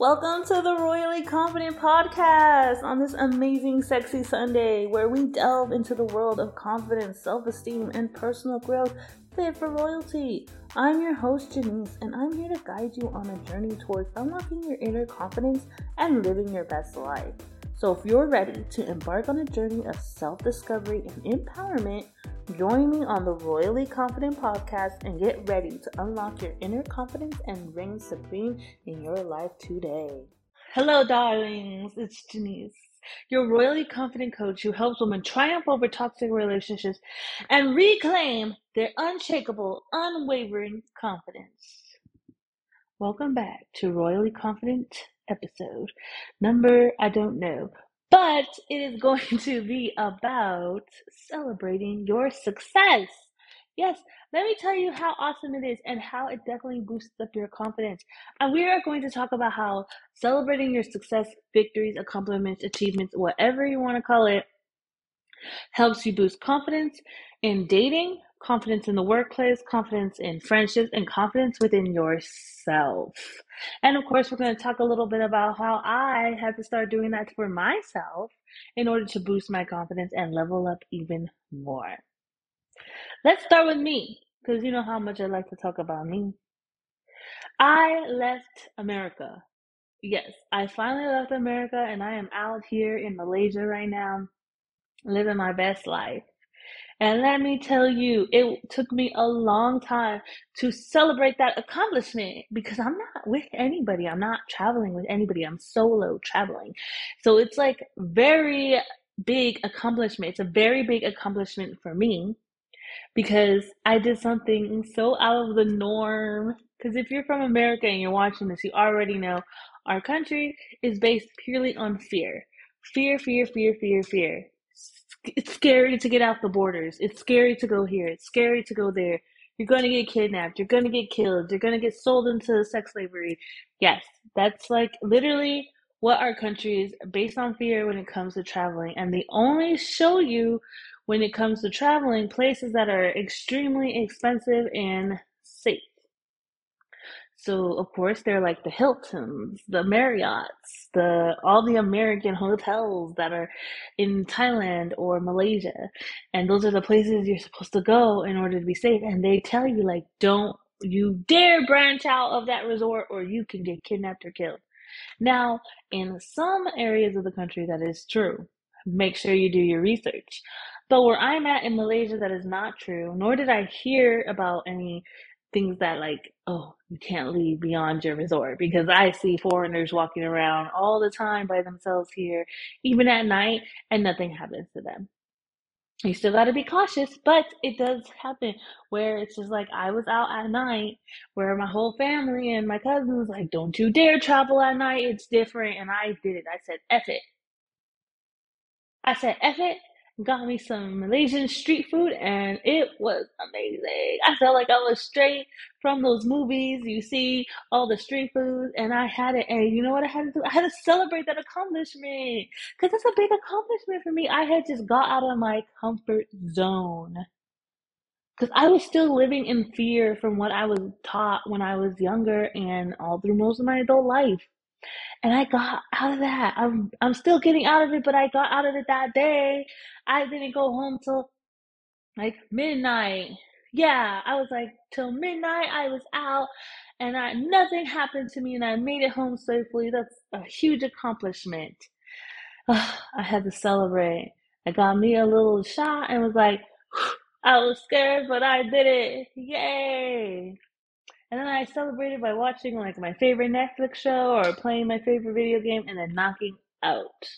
Welcome to the Royally Confident Podcast on this amazing, sexy Sunday where we delve into the world of confidence, self esteem, and personal growth fit for royalty. I'm your host, Janice, and I'm here to guide you on a journey towards unlocking your inner confidence and living your best life. So, if you're ready to embark on a journey of self discovery and empowerment, join me on the Royally Confident podcast and get ready to unlock your inner confidence and reign supreme in your life today. Hello, darlings. It's Janice, your royally confident coach who helps women triumph over toxic relationships and reclaim their unshakable, unwavering confidence. Welcome back to Royally Confident episode. Number, I don't know. But it is going to be about celebrating your success. Yes, let me tell you how awesome it is and how it definitely boosts up your confidence. And we are going to talk about how celebrating your success, victories, accomplishments, achievements, whatever you want to call it, helps you boost confidence in dating, confidence in the workplace, confidence in friendships, and confidence within yourself. And of course, we're going to talk a little bit about how I had to start doing that for myself in order to boost my confidence and level up even more. Let's start with me, because you know how much I like to talk about me. I left America. Yes, I finally left America and I am out here in Malaysia right now, living my best life. And let me tell you, it took me a long time to celebrate that accomplishment because I'm not with anybody. I'm not traveling with anybody. I'm solo traveling. So it's like very big accomplishment. It's a very big accomplishment for me because I did something so out of the norm. Because if you're from America and you're watching this, you already know our country is based purely on fear. Fear, fear, fear, fear, fear it's scary to get out the borders. It's scary to go here. It's scary to go there. You're going to get kidnapped. You're going to get killed. You're going to get sold into sex slavery. Yes, that's like literally what our country is based on fear when it comes to traveling. And they only show you when it comes to traveling places that are extremely expensive and. So of course they're like the Hiltons, the Marriotts, the all the American hotels that are in Thailand or Malaysia. And those are the places you're supposed to go in order to be safe. And they tell you like don't you dare branch out of that resort or you can get kidnapped or killed. Now, in some areas of the country that is true. Make sure you do your research. But where I'm at in Malaysia, that is not true, nor did I hear about any things that like oh you can't leave beyond your resort because i see foreigners walking around all the time by themselves here even at night and nothing happens to them. You still got to be cautious but it does happen where it's just like i was out at night where my whole family and my cousins like don't you dare travel at night it's different and i did it. I said F it. I said F it got me some Malaysian street food and it was amazing. I felt like I was straight from those movies. You see all the street food and I had it. And you know what I had to do? I had to celebrate that accomplishment because that's a big accomplishment for me. I had just got out of my comfort zone because I was still living in fear from what I was taught when I was younger and all through most of my adult life. And I got out of that. I'm I'm still getting out of it, but I got out of it that day. I didn't go home till like midnight. Yeah, I was like till midnight I was out and I nothing happened to me and I made it home safely. That's a huge accomplishment. I had to celebrate. I got me a little shot and was like, I was scared, but I did it. Yay. And then I celebrated by watching like my favorite Netflix show or playing my favorite video game and then knocking out.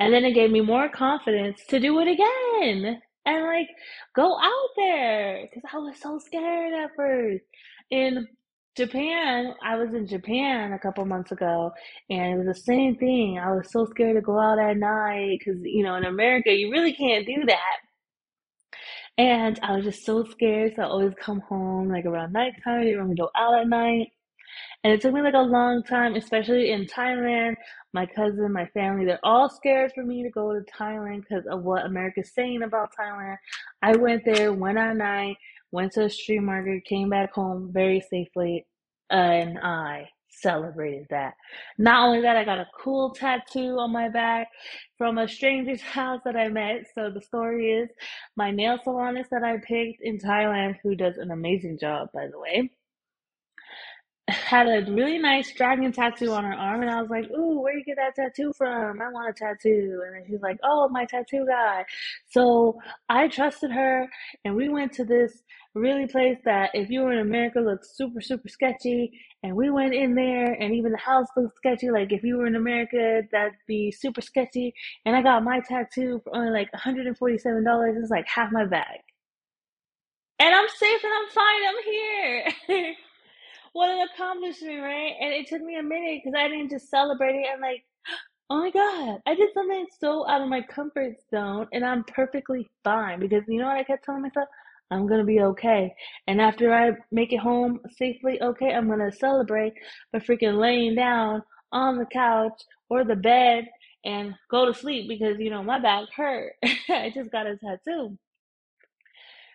And then it gave me more confidence to do it again and like go out there because I was so scared at first. In Japan, I was in Japan a couple months ago and it was the same thing. I was so scared to go out at night because, you know, in America, you really can't do that and I was just so scared. So I always come home like around nighttime. I didn't want to go out at night. And it took me like a long time, especially in Thailand. My cousin, my family, they're all scared for me to go to Thailand because of what America's saying about Thailand. I went there, went at night, went to a street market, came back home very safely, uh, and I celebrated that. Not only that, I got a cool tattoo on my back from a stranger's house that I met. So the story is my nail salonist that I picked in Thailand, who does an amazing job, by the way had a really nice dragon tattoo on her arm, and I was like, "Ooh, where you get that tattoo from? I want a tattoo." And then she's like, "Oh, my tattoo guy." So I trusted her, and we went to this really place that, if you were in America, looks super super sketchy. And we went in there, and even the house looked sketchy. Like if you were in America, that'd be super sketchy. And I got my tattoo for only like one hundred and forty-seven dollars. It's like half my bag, and I'm safe and I'm fine. I'm here. what an accomplishment, right? And it took me a minute because I didn't just celebrate it. I'm like, oh my God, I did something so out of my comfort zone and I'm perfectly fine because you know what I kept telling myself? I'm gonna be okay. And after I make it home safely okay, I'm gonna celebrate by freaking laying down on the couch or the bed and go to sleep because you know my back hurt. I just got a tattoo.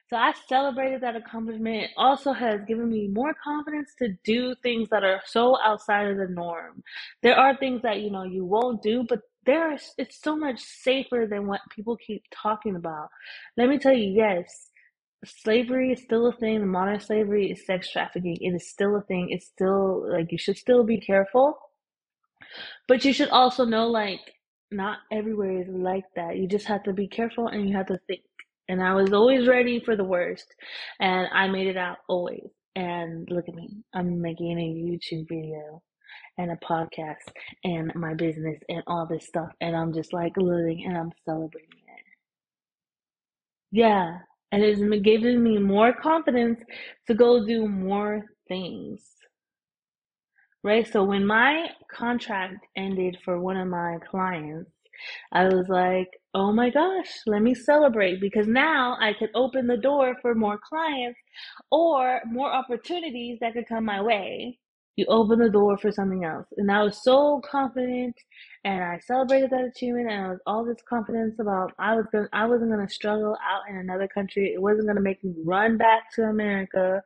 So I celebrated that accomplishment. It also has given me more confidence to do things that are so outside of the norm. There are things that, you know, you won't do, but there are, it's so much safer than what people keep talking about. Let me tell you, yes, slavery is still a thing. Modern slavery is sex trafficking. It is still a thing. It's still like you should still be careful. But you should also know like not everywhere is like that. You just have to be careful and you have to think and I was always ready for the worst, and I made it out always. And look at me, I'm making a YouTube video and a podcast and my business and all this stuff, and I'm just like living and I'm celebrating it. Yeah, and it's giving me more confidence to go do more things. Right? So when my contract ended for one of my clients, I was like, oh my gosh, let me celebrate because now I could open the door for more clients or more opportunities that could come my way. You open the door for something else. And I was so confident and I celebrated that achievement and I was all this confidence about I was going I wasn't gonna struggle out in another country. It wasn't gonna make me run back to America.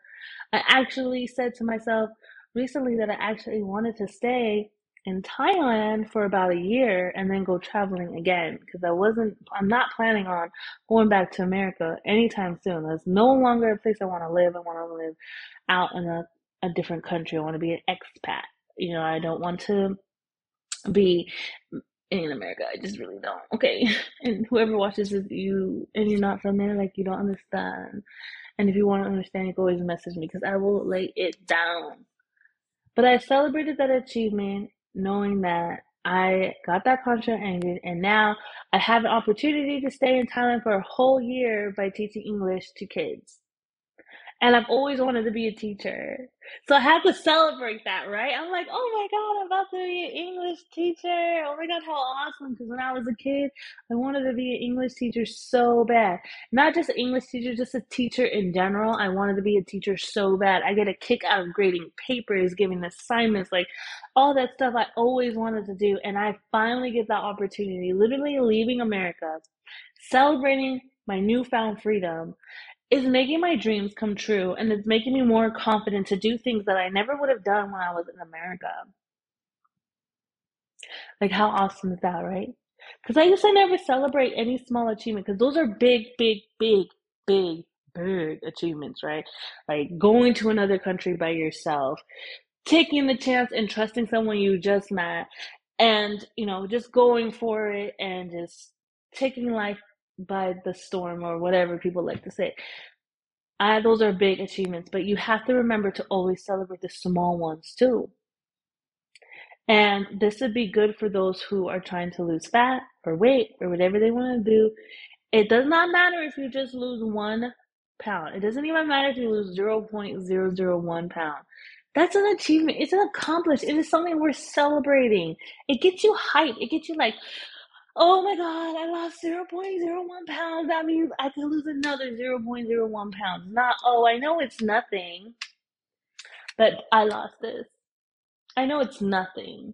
I actually said to myself recently that I actually wanted to stay in Thailand for about a year and then go traveling again because I wasn't, I'm not planning on going back to America anytime soon. That's no longer a place I want to live. I want to live out in a, a different country. I want to be an expat. You know, I don't want to be in America. I just really don't. Okay. And whoever watches this, you, and you're not from there, like you don't understand. And if you want to understand, you can always message me because I will lay it down. But I celebrated that achievement knowing that I got that contract ended and now I have an opportunity to stay in Thailand for a whole year by teaching English to kids. And I've always wanted to be a teacher. So I had to celebrate that, right? I'm like, oh my God, I'm about to be an English teacher. Oh my God, how awesome. Because when I was a kid, I wanted to be an English teacher so bad. Not just an English teacher, just a teacher in general. I wanted to be a teacher so bad. I get a kick out of grading papers, giving assignments, like all that stuff I always wanted to do. And I finally get that opportunity, literally leaving America, celebrating my newfound freedom is making my dreams come true and it's making me more confident to do things that I never would have done when I was in America. Like, how awesome is that, right? Because I used to never celebrate any small achievement because those are big, big, big, big, big achievements, right? Like going to another country by yourself, taking the chance and trusting someone you just met, and, you know, just going for it and just taking life by the storm or whatever people like to say. I, those are big achievements, but you have to remember to always celebrate the small ones too. And this would be good for those who are trying to lose fat or weight or whatever they want to do. It does not matter if you just lose one pound. It doesn't even matter if you lose 0.001 pound. That's an achievement. It's an accomplishment. It is something we're celebrating. It gets you hype. It gets you like, oh my god, I lost 0.01 pounds. That means I can lose another 0.01 pounds. Not, oh, I know it's nothing, but I lost this. I know it's nothing.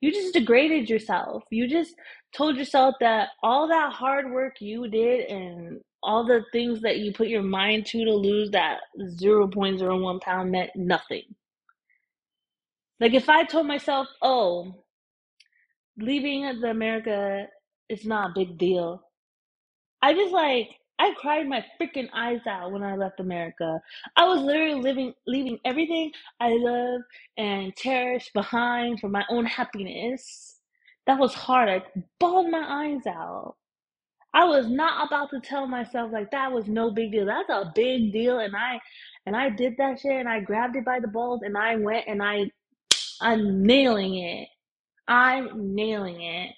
You just degraded yourself. You just told yourself that all that hard work you did and all the things that you put your mind to to lose that 0.01 pound meant nothing. Like if I told myself, "Oh, leaving the America is not a big deal," I just like I cried my freaking eyes out when I left America. I was literally living leaving everything I love and cherish behind for my own happiness. That was hard. I bawled my eyes out. I was not about to tell myself like that was no big deal. That's a big deal and I and I did that shit and I grabbed it by the balls and I went and I I'm nailing it. I'm nailing it.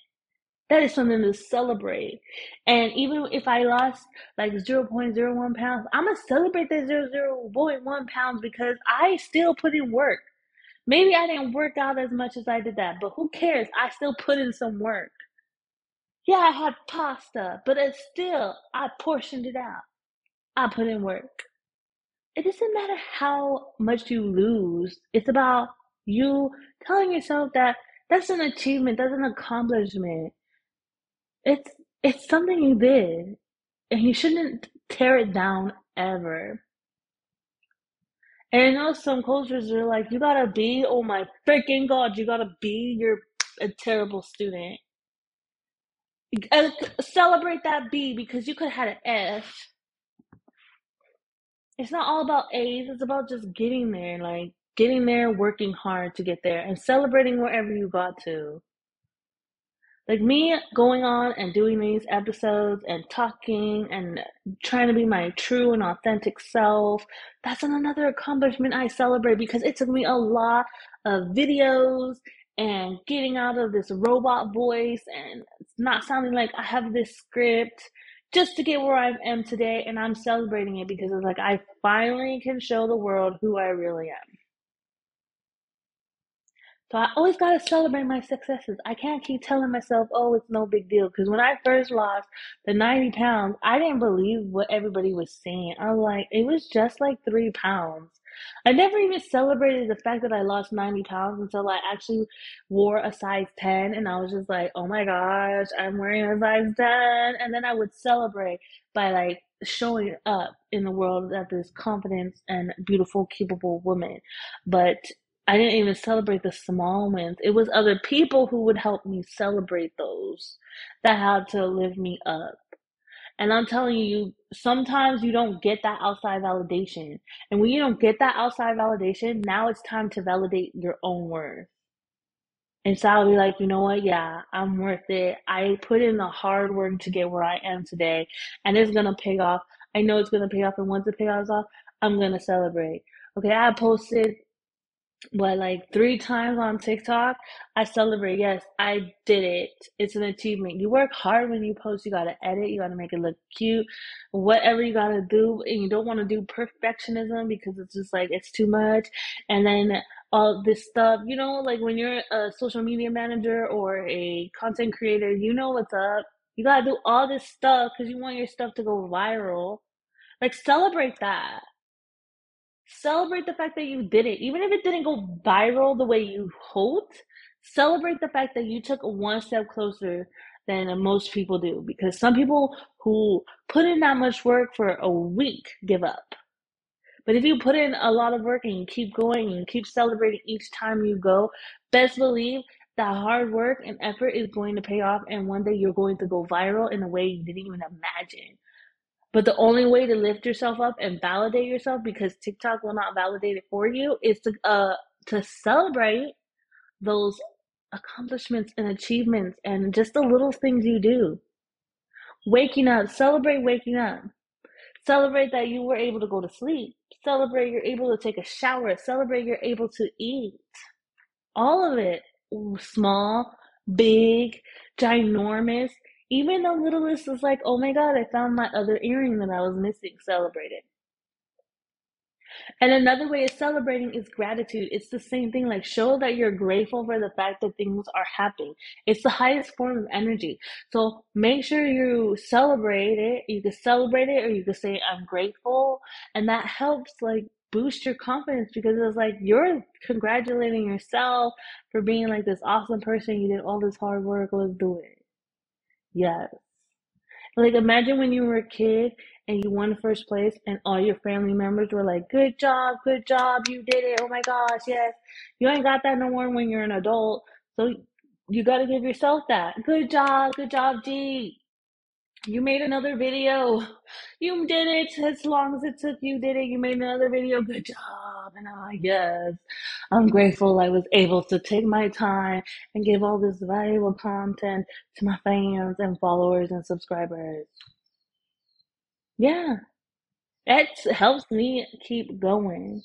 That is something to celebrate. And even if I lost like 0.01 pounds, I'm going to celebrate that 0.01 pounds because I still put in work. Maybe I didn't work out as much as I did that, but who cares? I still put in some work. Yeah, I had pasta, but it's still, I portioned it out. I put in work. It doesn't matter how much you lose. It's about you telling yourself that that's an achievement, that's an accomplishment. It's it's something you did, and you shouldn't tear it down ever. And I know some cultures are like, you gotta be, oh my freaking god, you gotta be, you're a terrible student. Celebrate that B because you could have had an F. It's not all about A's, it's about just getting there, like getting there, working hard to get there, and celebrating wherever you got to. Like me going on and doing these episodes and talking and trying to be my true and authentic self, that's another accomplishment I celebrate because it took me a lot of videos and getting out of this robot voice and not sounding like I have this script just to get where I am today. And I'm celebrating it because it's like I finally can show the world who I really am. So I always got to celebrate my successes. I can't keep telling myself, oh, it's no big deal. Because when I first lost the 90 pounds, I didn't believe what everybody was saying. I was like, it was just like three pounds. I never even celebrated the fact that I lost 90 pounds until I actually wore a size 10. And I was just like, oh my gosh, I'm wearing a size 10. And then I would celebrate by like showing up in the world that this confident and beautiful, capable woman. But I didn't even celebrate the small wins. It was other people who would help me celebrate those that had to lift me up. And I'm telling you, sometimes you don't get that outside validation. And when you don't get that outside validation, now it's time to validate your own worth. And so I'll be like, you know what? Yeah, I'm worth it. I put in the hard work to get where I am today, and it's gonna pay off. I know it's gonna pay off, and once it pays off, I'm gonna celebrate. Okay, I posted what like three times on TikTok. I celebrate. Yes, I did it. It's an achievement. You work hard when you post. You gotta edit. You gotta make it look cute. Whatever you gotta do, and you don't want to do perfectionism because it's just like it's too much. And then all this stuff, you know, like when you're a social media manager or a content creator, you know what's up. You gotta do all this stuff because you want your stuff to go viral. Like celebrate that celebrate the fact that you did it. Even if it didn't go viral the way you hoped, celebrate the fact that you took one step closer than most people do. Because some people who put in that much work for a week give up. But if you put in a lot of work and you keep going and keep celebrating each time you go, best believe that hard work and effort is going to pay off. And one day you're going to go viral in a way you didn't even imagine. But the only way to lift yourself up and validate yourself, because TikTok will not validate it for you, is to uh to celebrate those accomplishments and achievements and just the little things you do. Waking up, celebrate waking up. Celebrate that you were able to go to sleep. Celebrate you're able to take a shower. Celebrate you're able to eat. All of it. Small, big, ginormous. Even the littlest was like, oh my god, I found my other earring that I was missing. Celebrated. And another way of celebrating is gratitude. It's the same thing. Like show that you're grateful for the fact that things are happening. It's the highest form of energy. So make sure you celebrate it. You can celebrate it or you can say, I'm grateful. And that helps like boost your confidence because it's like you're congratulating yourself for being like this awesome person. You did all this hard work. Let's do it. Yes. Like imagine when you were a kid and you won first place and all your family members were like, Good job, good job, you did it. Oh my gosh, yes. You ain't got that no more when you're an adult. So you gotta give yourself that. Good job, good job, G. You made another video. You did it as long as it took. You did it. You made another video. Good job. And I'm like, yes, I'm grateful I was able to take my time and give all this valuable content to my fans and followers and subscribers. Yeah, it helps me keep going.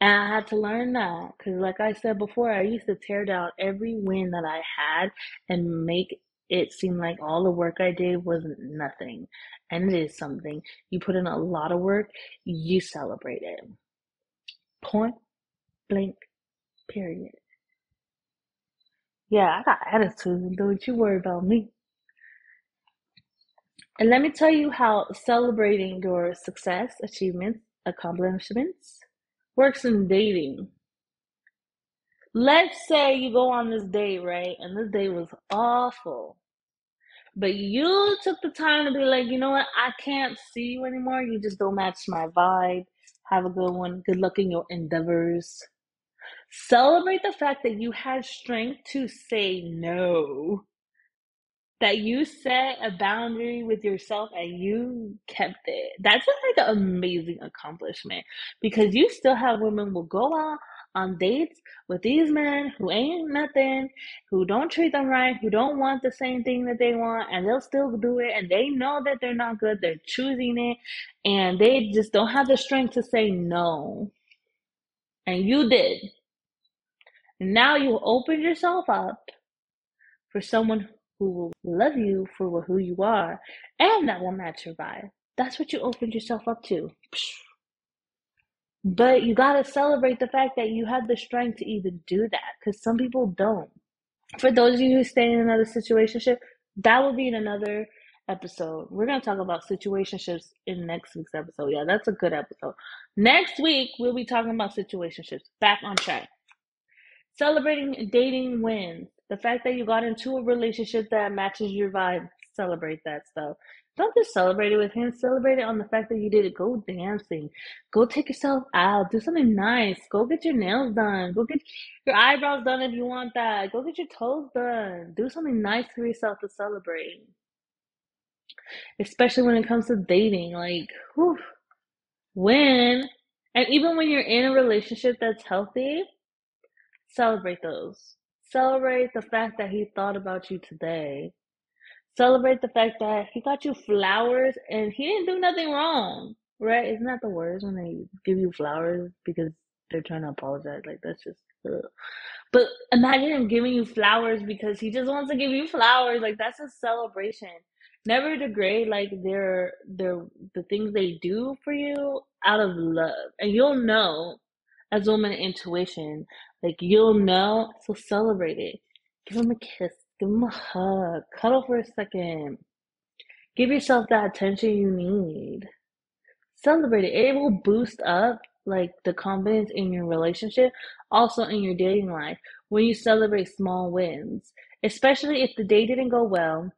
And I had to learn that because, like I said before, I used to tear down every win that I had and make it seemed like all the work I did was nothing. And it is something. You put in a lot of work, you celebrate it. Point blank, period. Yeah, I got attitude. Don't you worry about me. And let me tell you how celebrating your success, achievements, accomplishments works in dating. Let's say you go on this date, right? And this date was awful. But you took the time to be like, you know what? I can't see you anymore. You just don't match my vibe. Have a good one. Good luck in your endeavors. Celebrate the fact that you had strength to say no that you set a boundary with yourself and you kept it. That's like an amazing accomplishment because you still have women will go out on dates with these men who ain't nothing, who don't treat them right, who don't want the same thing that they want, and they'll still do it. And they know that they're not good. They're choosing it, and they just don't have the strength to say no. And you did. Now you open yourself up for someone who will love you for who you are and that will match your vibe. That's what you opened yourself up to. But you got to celebrate the fact that you have the strength to even do that because some people don't. For those of you who stay in another situationship, that will be in another episode. We're going to talk about situationships in next week's episode. Yeah, that's a good episode. Next week, we'll be talking about situationships. Back on track. Celebrating dating wins. The fact that you got into a relationship that matches your vibe, celebrate that stuff. Don't just celebrate it with him. Celebrate it on the fact that you did it. Go dancing. Go take yourself out. Do something nice. Go get your nails done. Go get your eyebrows done if you want that. Go get your toes done. Do something nice for yourself to celebrate. Especially when it comes to dating. Like, whew, when, and even when you're in a relationship that's healthy, celebrate those. Celebrate the fact that he thought about you today. Celebrate the fact that he got you flowers and he didn't do nothing wrong, right? Isn't that the worst when they give you flowers because they're trying to apologize? Like, that's just. But imagine him giving you flowers because he just wants to give you flowers. Like, that's a celebration. Never degrade like their their the things they do for you out of love, and you'll know as a woman intuition like you'll know, so celebrate it. Give him a kiss, give him a hug, cuddle for a second. Give yourself that attention you need. Celebrate it. It will boost up like the confidence in your relationship, also in your dating life when you celebrate small wins. Especially if the day didn't go well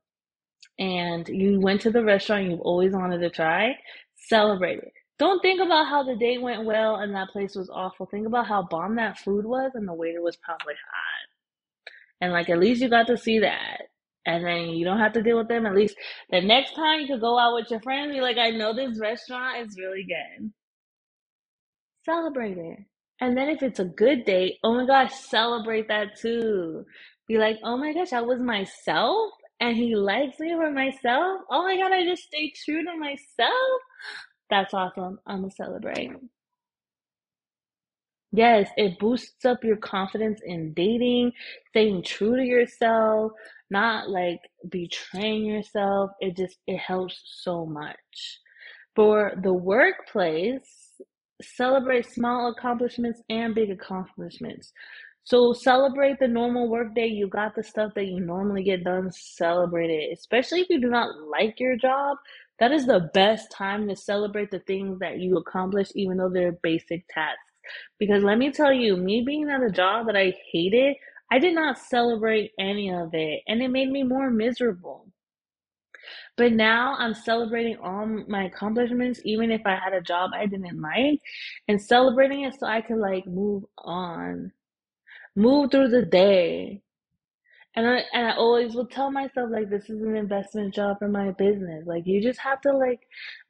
and you went to the restaurant you've always wanted to try, celebrate it. Don't think about how the day went well and that place was awful. Think about how bomb that food was and the waiter was probably hot. And like at least you got to see that. And then you don't have to deal with them. At least the next time you could go out with your friends, be like, I know this restaurant is really good. Celebrate it. And then if it's a good date, oh my gosh, celebrate that too. Be like, oh my gosh, I was myself and he likes me for myself. Oh my god, I just stay true to myself. That's awesome. I'm gonna celebrate. Yes, it boosts up your confidence in dating, staying true to yourself, not like betraying yourself. It just it helps so much. For the workplace, celebrate small accomplishments and big accomplishments. So celebrate the normal workday. You got the stuff that you normally get done. Celebrate it, especially if you do not like your job that is the best time to celebrate the things that you accomplish, even though they're basic tasks. Because let me tell you, me being at a job that I hated, I did not celebrate any of it, and it made me more miserable. But now I'm celebrating all my accomplishments, even if I had a job I didn't like, and celebrating it so I can like move on, move through the day. And I and I always will tell myself like this is an investment job for my business. Like you just have to like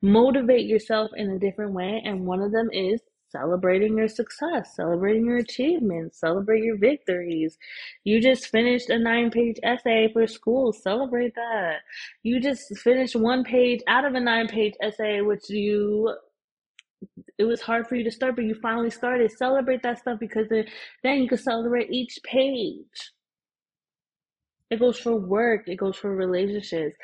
motivate yourself in a different way, and one of them is celebrating your success, celebrating your achievements, celebrate your victories. You just finished a nine page essay for school, celebrate that. You just finished one page out of a nine page essay, which you it was hard for you to start, but you finally started. Celebrate that stuff because then you can celebrate each page. It goes for work, it goes for relationships,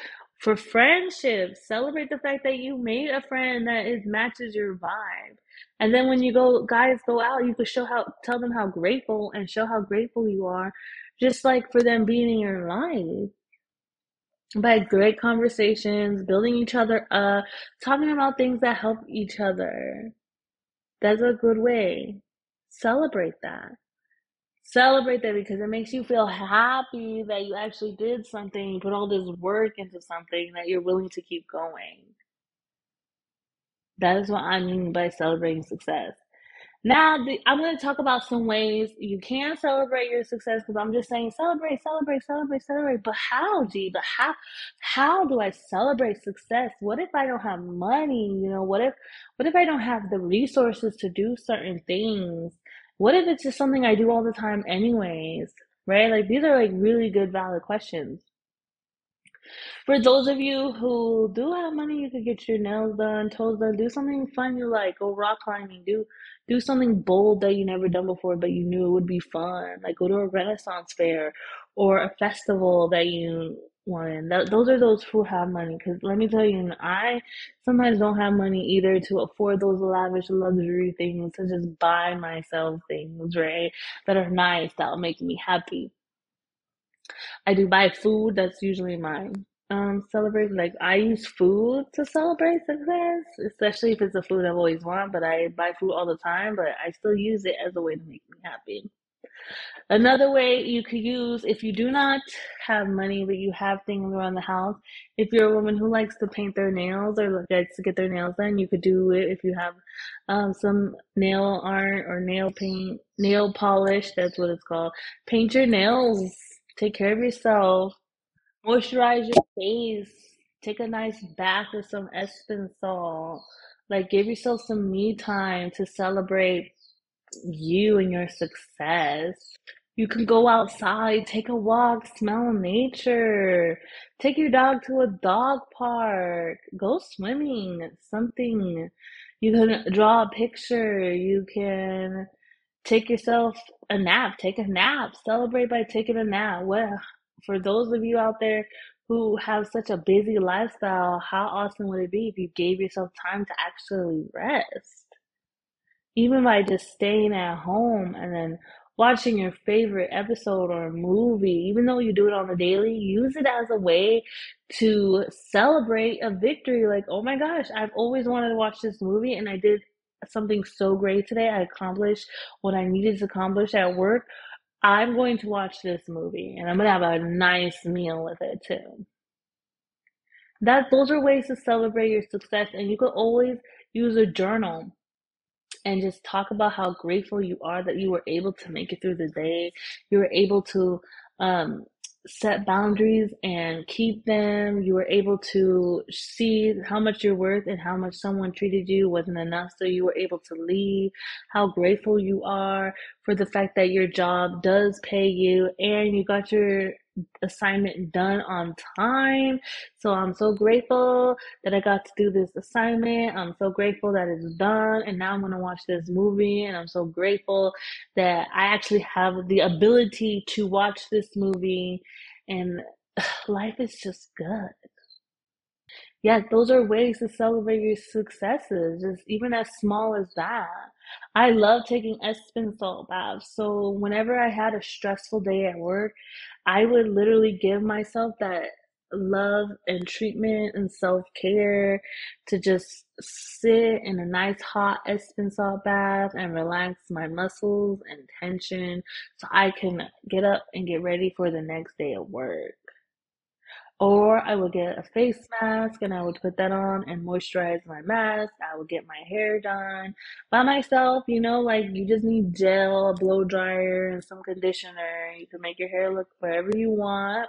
for friendships. Celebrate the fact that you made a friend that is matches your vibe. And then when you go guys go out, you can show how tell them how grateful and show how grateful you are, just like for them being in your life. By great conversations, building each other up, talking about things that help each other. That's a good way. Celebrate that. Celebrate that because it makes you feel happy that you actually did something, you put all this work into something that you're willing to keep going. That is what I mean by celebrating success. Now, the, I'm going to talk about some ways you can celebrate your success because I'm just saying celebrate, celebrate, celebrate, celebrate. But how, G? But how? How do I celebrate success? What if I don't have money? You know, what if, what if I don't have the resources to do certain things? What if it's just something I do all the time, anyways? Right? Like these are like really good, valid questions. For those of you who do have money, you could get your nails done, toes done, do something fun you like, go rock climbing, do do something bold that you never done before but you knew it would be fun. Like go to a Renaissance fair or a festival that you wanted. That, those are those who have money. Because let me tell you, I sometimes don't have money either to afford those lavish luxury things to just buy myself things, right? That are nice, that'll make me happy. I do buy food. That's usually mine. um celebration. Like I use food to celebrate success, especially if it's a food I've always wanted. But I buy food all the time, but I still use it as a way to make me happy. Another way you could use if you do not have money but you have things around the house, if you're a woman who likes to paint their nails or likes to get their nails done, you could do it if you have um, some nail art or nail paint, nail polish, that's what it's called. Paint your nails Take care of yourself. Moisturize your face. Take a nice bath with some Epsom salt. Like, give yourself some me time to celebrate you and your success. You can go outside, take a walk, smell nature, take your dog to a dog park, go swimming, something. You can draw a picture, you can take yourself a nap. Take a nap. Celebrate by taking a nap. What for those of you out there who have such a busy lifestyle, how awesome would it be if you gave yourself time to actually rest? Even by just staying at home and then watching your favorite episode or movie, even though you do it on the daily, use it as a way to celebrate a victory. Like, oh my gosh, I've always wanted to watch this movie and I did something so great today. I accomplished what I needed to accomplish at work. I'm going to watch this movie and I'm going to have a nice meal with it too. That those are ways to celebrate your success and you could always use a journal and just talk about how grateful you are that you were able to make it through the day. You were able to um, set boundaries and keep them. You were able to see how much you're worth and how much someone treated you wasn't enough. So you were able to leave. How grateful you are for the fact that your job does pay you and you got your assignment done on time. So I'm so grateful that I got to do this assignment. I'm so grateful that it's done. And now I'm going to watch this movie. And I'm so grateful that I actually have the ability to watch this movie. And life is just good. Yeah, those are ways to celebrate your successes, just even as small as that. I love taking Epsom salt baths. So whenever I had a stressful day at work, I would literally give myself that love and treatment and self care to just sit in a nice hot Epsom salt bath and relax my muscles and tension so I can get up and get ready for the next day of work. Or I would get a face mask and I would put that on and moisturize my mask. I would get my hair done by myself, you know, like you just need gel, a blow dryer, and some conditioner. You can make your hair look wherever you want.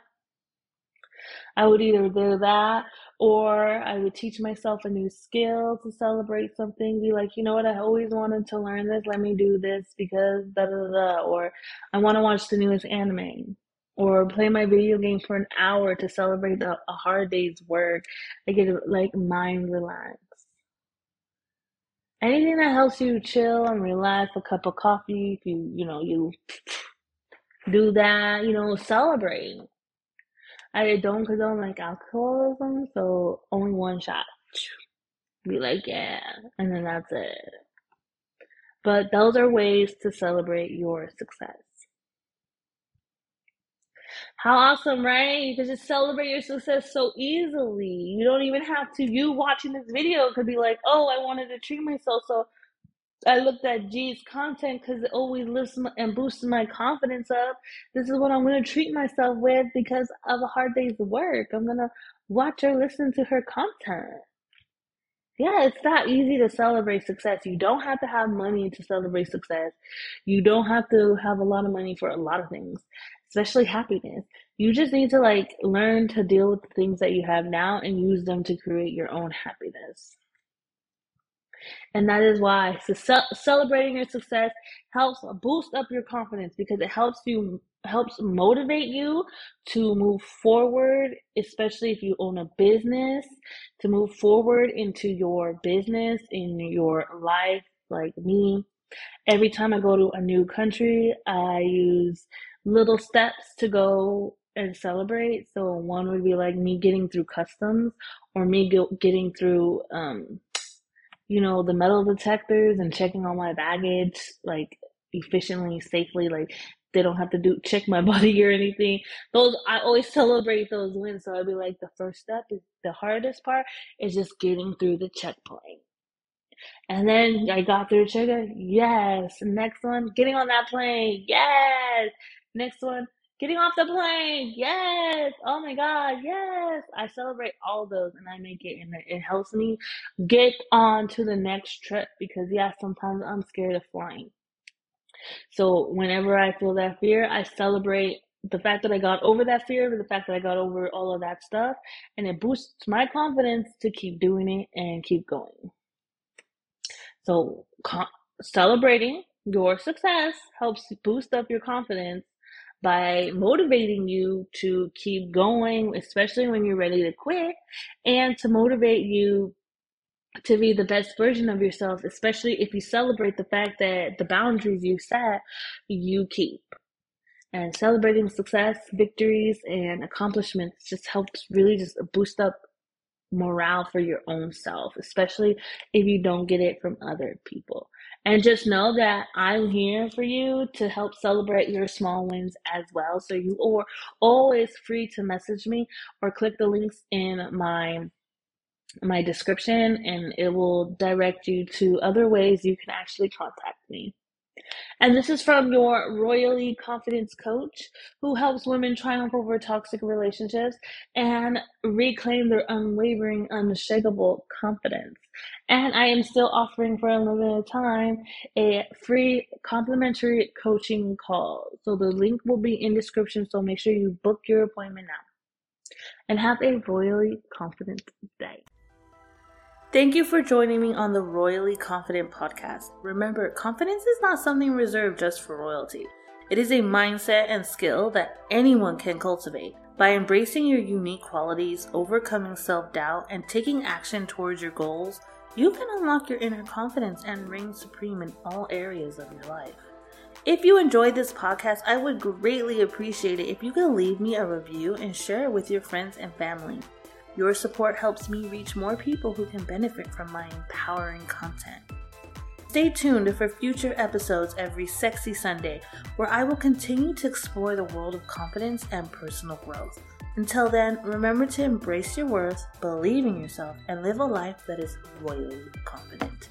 I would either do that or I would teach myself a new skill to celebrate something. Be like, you know what, I always wanted to learn this. Let me do this because da da da. Or I want to watch the newest anime. Or play my video game for an hour to celebrate a, a hard day's work. I get like mind relax. Anything that helps you chill and relax, a cup of coffee, if you, you know, you do that, you know, celebrate. I don't condone like alcoholism, so only one shot. Be like, yeah, and then that's it. But those are ways to celebrate your success. How awesome, right? You can just celebrate your success so easily. You don't even have to. You watching this video could be like, oh, I wanted to treat myself, so I looked at G's content because it always lifts my, and boosts my confidence up. This is what I'm going to treat myself with because of a hard day's work. I'm going to watch or listen to her content. Yeah, it's not easy to celebrate success. You don't have to have money to celebrate success. You don't have to have a lot of money for a lot of things, especially happiness. You just need to like learn to deal with the things that you have now and use them to create your own happiness. And that is why so celebrating your success helps boost up your confidence because it helps you helps motivate you to move forward, especially if you own a business, to move forward into your business, in your life, like me. Every time I go to a new country, I use little steps to go and celebrate. So one would be like me getting through customs or me getting through um, you know, the metal detectors and checking all my baggage like efficiently, safely, like they don't have to do check my body or anything. Those I always celebrate those wins. So I'd be like the first step is the hardest part is just getting through the checkpoint. And then I got through the checker. Yes. Next one, getting on that plane. Yes. Next one, getting off the plane. Yes. Oh my God. Yes. I celebrate all those and I make it and it helps me get on to the next trip because yeah, sometimes I'm scared of flying. So whenever I feel that fear, I celebrate the fact that I got over that fear, the fact that I got over all of that stuff, and it boosts my confidence to keep doing it and keep going. So celebrating your success helps boost up your confidence by motivating you to keep going, especially when you're ready to quit, and to motivate you to be the best version of yourself, especially if you celebrate the fact that the boundaries you set, you keep. And celebrating success, victories, and accomplishments just helps really just boost up morale for your own self, especially if you don't get it from other people. And just know that I'm here for you to help celebrate your small wins as well. So you are always free to message me or click the links in my my description and it will direct you to other ways you can actually contact me. And this is from your royally confidence coach who helps women triumph over toxic relationships and reclaim their unwavering, unshakable confidence. And I am still offering for a limited time a free complimentary coaching call. So the link will be in description. So make sure you book your appointment now. And have a royally confident day. Thank you for joining me on the Royally Confident podcast. Remember, confidence is not something reserved just for royalty. It is a mindset and skill that anyone can cultivate. By embracing your unique qualities, overcoming self doubt, and taking action towards your goals, you can unlock your inner confidence and reign supreme in all areas of your life. If you enjoyed this podcast, I would greatly appreciate it if you could leave me a review and share it with your friends and family. Your support helps me reach more people who can benefit from my empowering content. Stay tuned for future episodes every sexy Sunday, where I will continue to explore the world of confidence and personal growth. Until then, remember to embrace your worth, believe in yourself, and live a life that is royally confident.